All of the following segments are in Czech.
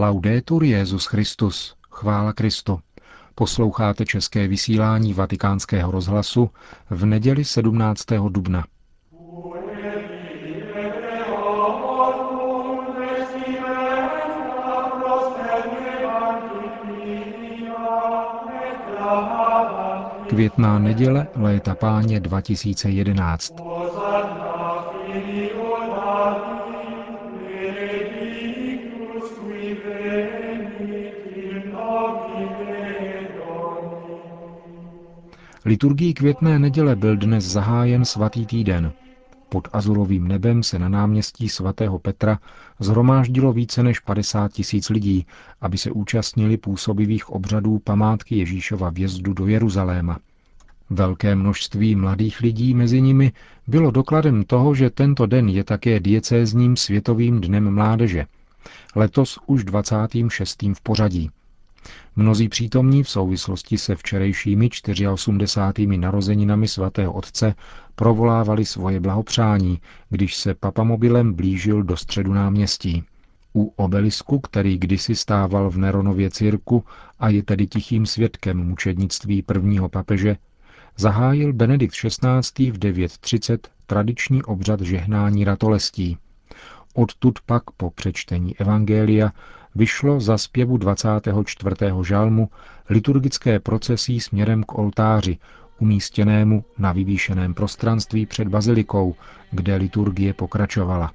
Laudetur Jezus Christus, chvála Kristu. Posloucháte české vysílání Vatikánského rozhlasu v neděli 17. dubna. Květná neděle léta páně 2011. Liturgii květné neděle byl dnes zahájen svatý týden. Pod azurovým nebem se na náměstí svatého Petra zhromáždilo více než 50 tisíc lidí, aby se účastnili působivých obřadů památky Ježíšova vjezdu do Jeruzaléma. Velké množství mladých lidí mezi nimi bylo dokladem toho, že tento den je také diecézním světovým dnem mládeže. Letos už 26. v pořadí. Mnozí přítomní v souvislosti se včerejšími 84. narozeninami svatého otce provolávali svoje blahopřání, když se papamobilem blížil do středu náměstí. U obelisku, který kdysi stával v Neronově cirku a je tedy tichým svědkem mučednictví prvního papeže, zahájil Benedikt XVI. v 9.30 tradiční obřad žehnání ratolestí. Odtud pak po přečtení Evangelia vyšlo za zpěvu 24. žalmu liturgické procesí směrem k oltáři, umístěnému na vyvýšeném prostranství před bazilikou, kde liturgie pokračovala.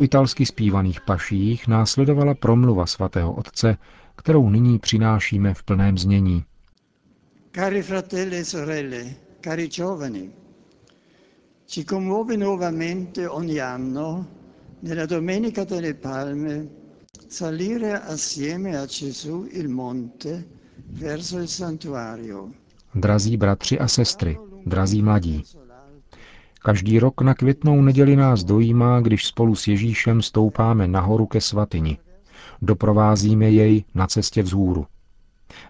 Po italsky zpívaných paších následovala promluva svatého otce, kterou nyní přinášíme v plném znění. Cari fratelli e sorelle, cari giovani, ci commuove nuovamente ogni anno, nella Domenica delle Palme, salire assieme a Gesù il monte verso il santuario. Drazí bratři a sestry, drazí mladí, Každý rok na květnou neděli nás dojímá, když spolu s Ježíšem stoupáme nahoru ke svatyni. Doprovázíme jej na cestě vzhůru.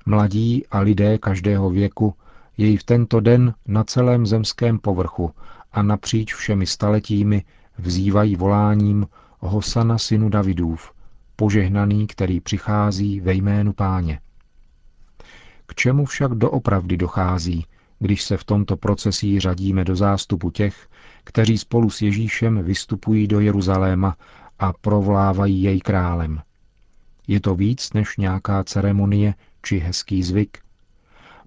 Mladí a lidé každého věku jej v tento den na celém zemském povrchu a napříč všemi staletími vzývají voláním Hosana synu Davidův, požehnaný, který přichází ve jménu páně. K čemu však doopravdy dochází, když se v tomto procesí řadíme do zástupu těch, kteří spolu s Ježíšem vystupují do Jeruzaléma a provlávají jej králem. Je to víc než nějaká ceremonie či hezký zvyk.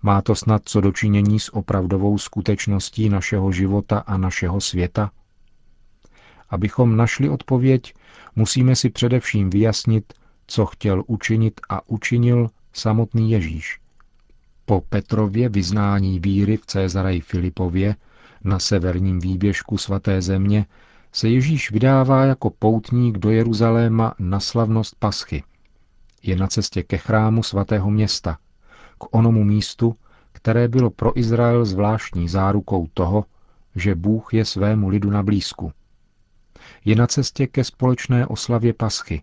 Má to snad co dočinění s opravdovou skutečností našeho života a našeho světa? Abychom našli odpověď, musíme si především vyjasnit, co chtěl učinit a učinil samotný Ježíš. Po Petrově vyznání víry v Cézareji Filipově na severním výběžku svaté země se Ježíš vydává jako poutník do Jeruzaléma na slavnost Paschy. Je na cestě ke chrámu svatého města, k onomu místu, které bylo pro Izrael zvláštní zárukou toho, že Bůh je svému lidu na blízku. Je na cestě ke společné oslavě Paschy,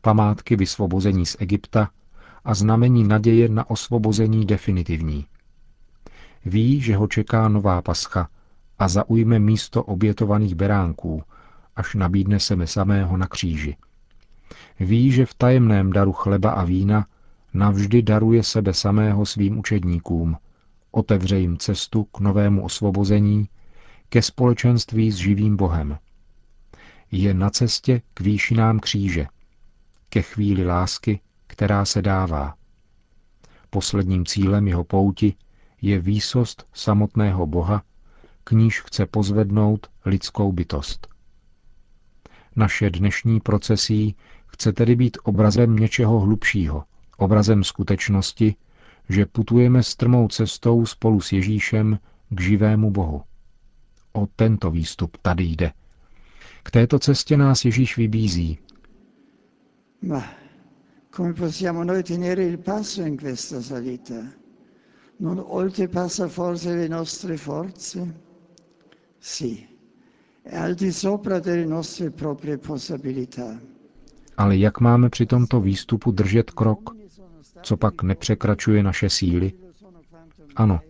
památky vysvobození z Egypta a znamení naděje na osvobození definitivní. Ví, že ho čeká nová pascha a zaujme místo obětovaných beránků, až nabídne sebe samého na kříži. Ví, že v tajemném daru chleba a vína navždy daruje sebe samého svým učedníkům, otevře jim cestu k novému osvobození, ke společenství s živým Bohem. Je na cestě k výšinám kříže, ke chvíli lásky, která se dává. Posledním cílem jeho pouti je výsost samotného Boha, k níž chce pozvednout lidskou bytost. Naše dnešní procesí chce tedy být obrazem něčeho hlubšího, obrazem skutečnosti, že putujeme strmou cestou spolu s Ježíšem k živému Bohu. O tento výstup tady jde. K této cestě nás Ježíš vybízí. Come possiamo noi tenere il passo in questa salita? Non oltrepassa forse le nostre forze? Sì, al di sopra delle nostre proprie possibilità. Ale jak máme při tomto výstupu držet krok? Co pak nepřekračuje naše síly? Ano,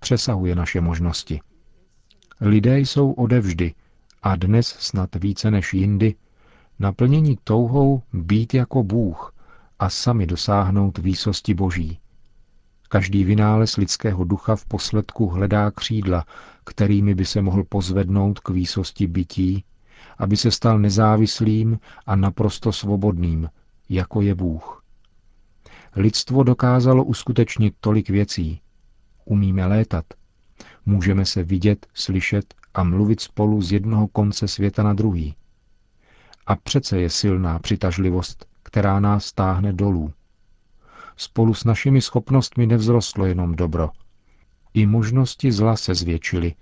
přesahuje naše možnosti. Lidé jsou odevždy, a dnes snad více než jindy, naplnění touhou být jako Bůh a sami dosáhnout výsosti Boží. Každý vynález lidského ducha v posledku hledá křídla, kterými by se mohl pozvednout k výsosti bytí, aby se stal nezávislým a naprosto svobodným, jako je Bůh. Lidstvo dokázalo uskutečnit tolik věcí. Umíme létat. Můžeme se vidět, slyšet a mluvit spolu z jednoho konce světa na druhý. A přece je silná přitažlivost, která nás táhne dolů. Spolu s našimi schopnostmi nevzrostlo jenom dobro. I možnosti zla se zvětšily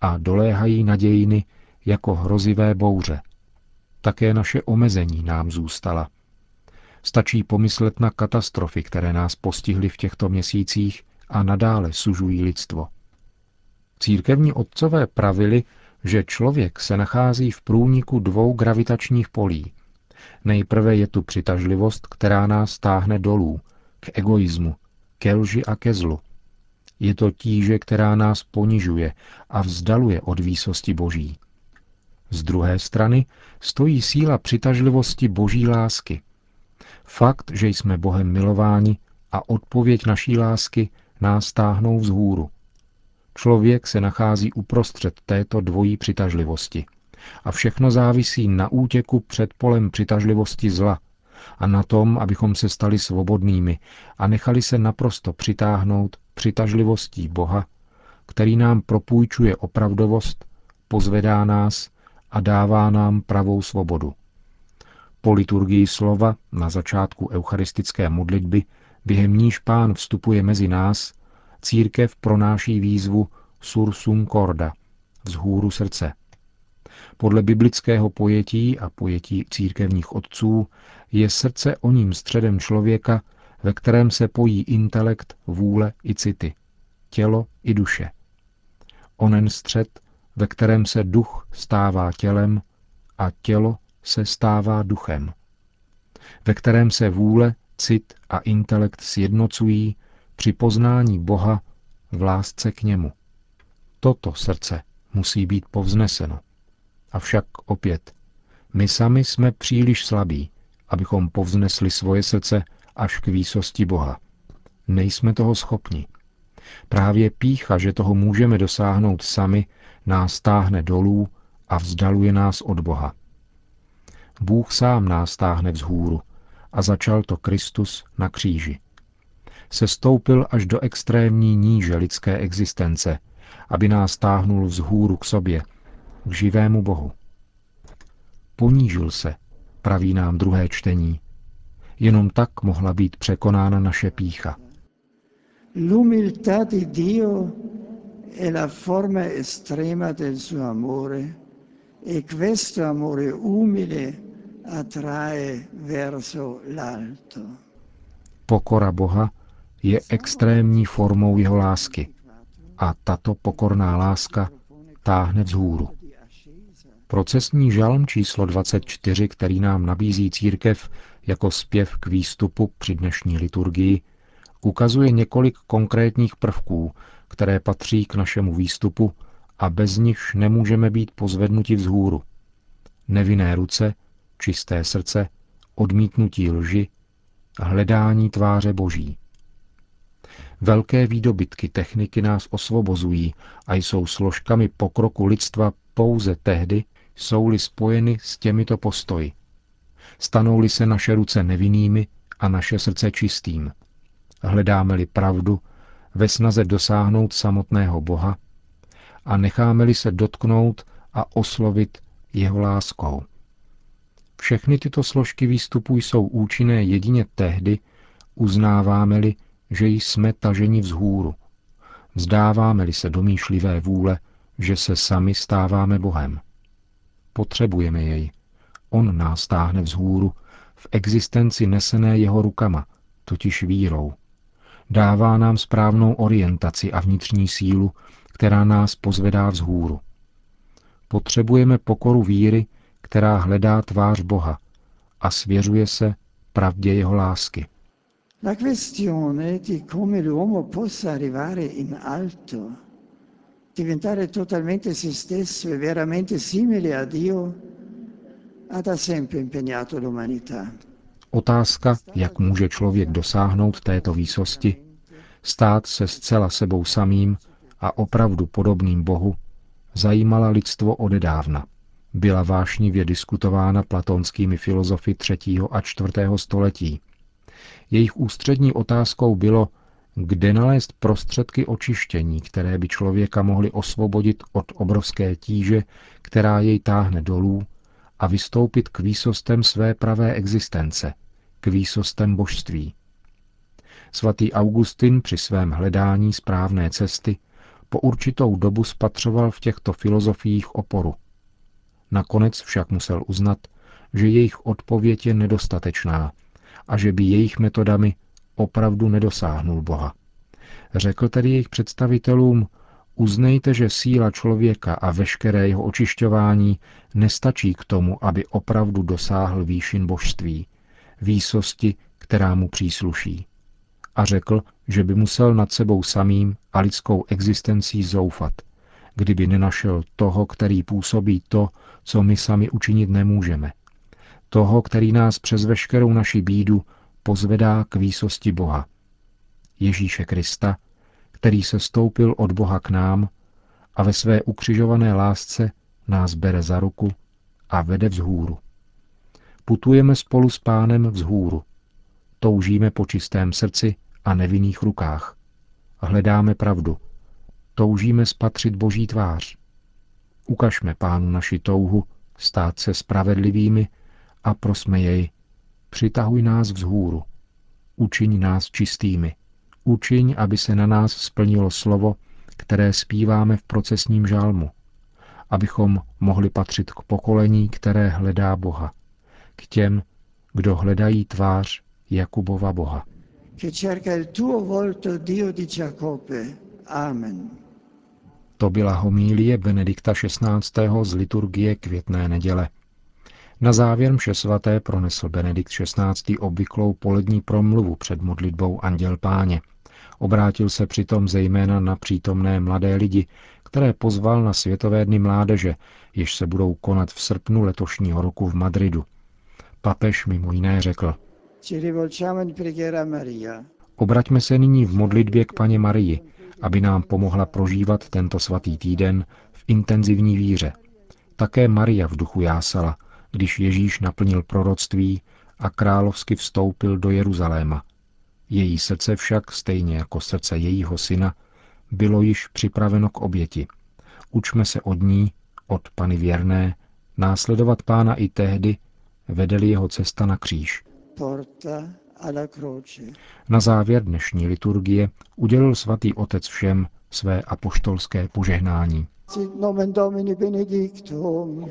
a doléhají na dějiny jako hrozivé bouře. Také naše omezení nám zůstala. Stačí pomyslet na katastrofy, které nás postihly v těchto měsících a nadále sužují lidstvo. Církevní otcové pravili, že člověk se nachází v průniku dvou gravitačních polí. Nejprve je tu přitažlivost, která nás táhne dolů, k egoismu, ke lži a ke zlu. Je to tíže, která nás ponižuje a vzdaluje od výsosti Boží. Z druhé strany stojí síla přitažlivosti Boží lásky. Fakt, že jsme Bohem milováni a odpověď naší lásky nás táhnou vzhůru. Člověk se nachází uprostřed této dvojí přitažlivosti. A všechno závisí na útěku před polem přitažlivosti zla a na tom, abychom se stali svobodnými a nechali se naprosto přitáhnout přitažlivostí Boha, který nám propůjčuje opravdovost, pozvedá nás a dává nám pravou svobodu. Po liturgii slova na začátku eucharistické modlitby, během níž pán vstupuje mezi nás, církev pronáší výzvu sursum corda, vzhůru srdce. Podle biblického pojetí a pojetí církevních otců je srdce oním středem člověka, ve kterém se pojí intelekt, vůle i city, tělo i duše. Onen střed, ve kterém se duch stává tělem a tělo se stává duchem, ve kterém se vůle, cit a intelekt sjednocují při poznání Boha v lásce k němu. Toto srdce musí být povzneseno. Avšak opět, my sami jsme příliš slabí, abychom povznesli svoje srdce až k výsosti Boha. Nejsme toho schopni. Právě pícha, že toho můžeme dosáhnout sami, nás táhne dolů a vzdaluje nás od Boha. Bůh sám nás táhne vzhůru a začal to Kristus na kříži. Se stoupil až do extrémní níže lidské existence, aby nás táhnul vzhůru k sobě, k živému Bohu. Ponížil se, praví nám druhé čtení. Jenom tak mohla být překonána naše pícha. L'umiltà di Dio è la forma estrema del suo amore e questo amore umile attrae verso l'alto. Pokora Boha je extrémní formou jeho lásky a tato pokorná láska táhne vzhůru. Procesní žalm číslo 24, který nám nabízí církev jako zpěv k výstupu při dnešní liturgii, ukazuje několik konkrétních prvků, které patří k našemu výstupu a bez nichž nemůžeme být pozvednuti vzhůru. Nevinné ruce, čisté srdce, odmítnutí lži, hledání tváře Boží. Velké výdobytky techniky nás osvobozují a jsou složkami pokroku lidstva pouze tehdy, jsou-li spojeny s těmito postoji. Stanou-li se naše ruce nevinnými a naše srdce čistým. Hledáme-li pravdu ve snaze dosáhnout samotného Boha a necháme-li se dotknout a oslovit jeho láskou. Všechny tyto složky výstupu jsou účinné jedině tehdy, uznáváme-li, že jsme taženi vzhůru. Vzdáváme-li se domýšlivé vůle, že se sami stáváme Bohem. Potřebujeme jej. On nás táhne vzhůru, v existenci nesené jeho rukama, totiž vírou. Dává nám správnou orientaci a vnitřní sílu, která nás pozvedá vzhůru. Potřebujeme pokoru víry, která hledá tvář Boha a svěřuje se pravdě jeho lásky. La questione di come l'uomo possa arrivare in alto, diventare totalmente se stesso e veramente simile a Dio, ha da sempre impegnato l'umanità. Otázka, jak může člověk dosáhnout této výsosti, stát se zcela sebou samým a opravdu podobným Bohu, zajímala lidstvo odedávna. Byla vášnivě diskutována platonskými filozofy 3. a 4. století. Jejich ústřední otázkou bylo, kde nalézt prostředky očištění, které by člověka mohly osvobodit od obrovské tíže, která jej táhne dolů, a vystoupit k výsostem své pravé existence, k výsostem božství. Svatý Augustin při svém hledání správné cesty po určitou dobu spatřoval v těchto filozofiích oporu. Nakonec však musel uznat, že jejich odpověď je nedostatečná a že by jejich metodami opravdu nedosáhnul Boha. Řekl tedy jejich představitelům, uznejte, že síla člověka a veškeré jeho očišťování nestačí k tomu, aby opravdu dosáhl výšin božství, výsosti, která mu přísluší. A řekl, že by musel nad sebou samým a lidskou existencí zoufat, kdyby nenašel toho, který působí to, co my sami učinit nemůžeme. Toho, který nás přes veškerou naši bídu pozvedá k výsosti Boha. Ježíše Krista, který se stoupil od Boha k nám a ve své ukřižované lásce nás bere za ruku a vede vzhůru. Putujeme spolu s pánem vzhůru. Toužíme po čistém srdci a nevinných rukách. Hledáme pravdu. Toužíme spatřit boží tvář. Ukažme pánu naši touhu stát se spravedlivými a prosme jej, přitahuj nás vzhůru. Učiň nás čistými. Učiň, aby se na nás splnilo slovo, které zpíváme v procesním žálmu, abychom mohli patřit k pokolení, které hledá Boha, k těm, kdo hledají tvář Jakubova Boha. Amen. To byla homílie Benedikta XVI. z liturgie květné neděle. Na závěr mše svaté pronesl Benedikt XVI. obvyklou polední promluvu před modlitbou Anděl Páně. Obrátil se přitom zejména na přítomné mladé lidi, které pozval na Světové dny mládeže, jež se budou konat v srpnu letošního roku v Madridu. Papež mimo jiné řekl, Obraťme se nyní v modlitbě k paně Marii, aby nám pomohla prožívat tento svatý týden v intenzivní víře. Také Maria v duchu jásala, když Ježíš naplnil proroctví a královsky vstoupil do Jeruzaléma. Její srdce však, stejně jako srdce jejího syna, bylo již připraveno k oběti. Učme se od ní, od Pany věrné, následovat pána i tehdy, vedeli jeho cesta na kříž. Na závěr dnešní liturgie udělil svatý otec všem své apoštolské požehnání. Sit nomen Domini benedictum.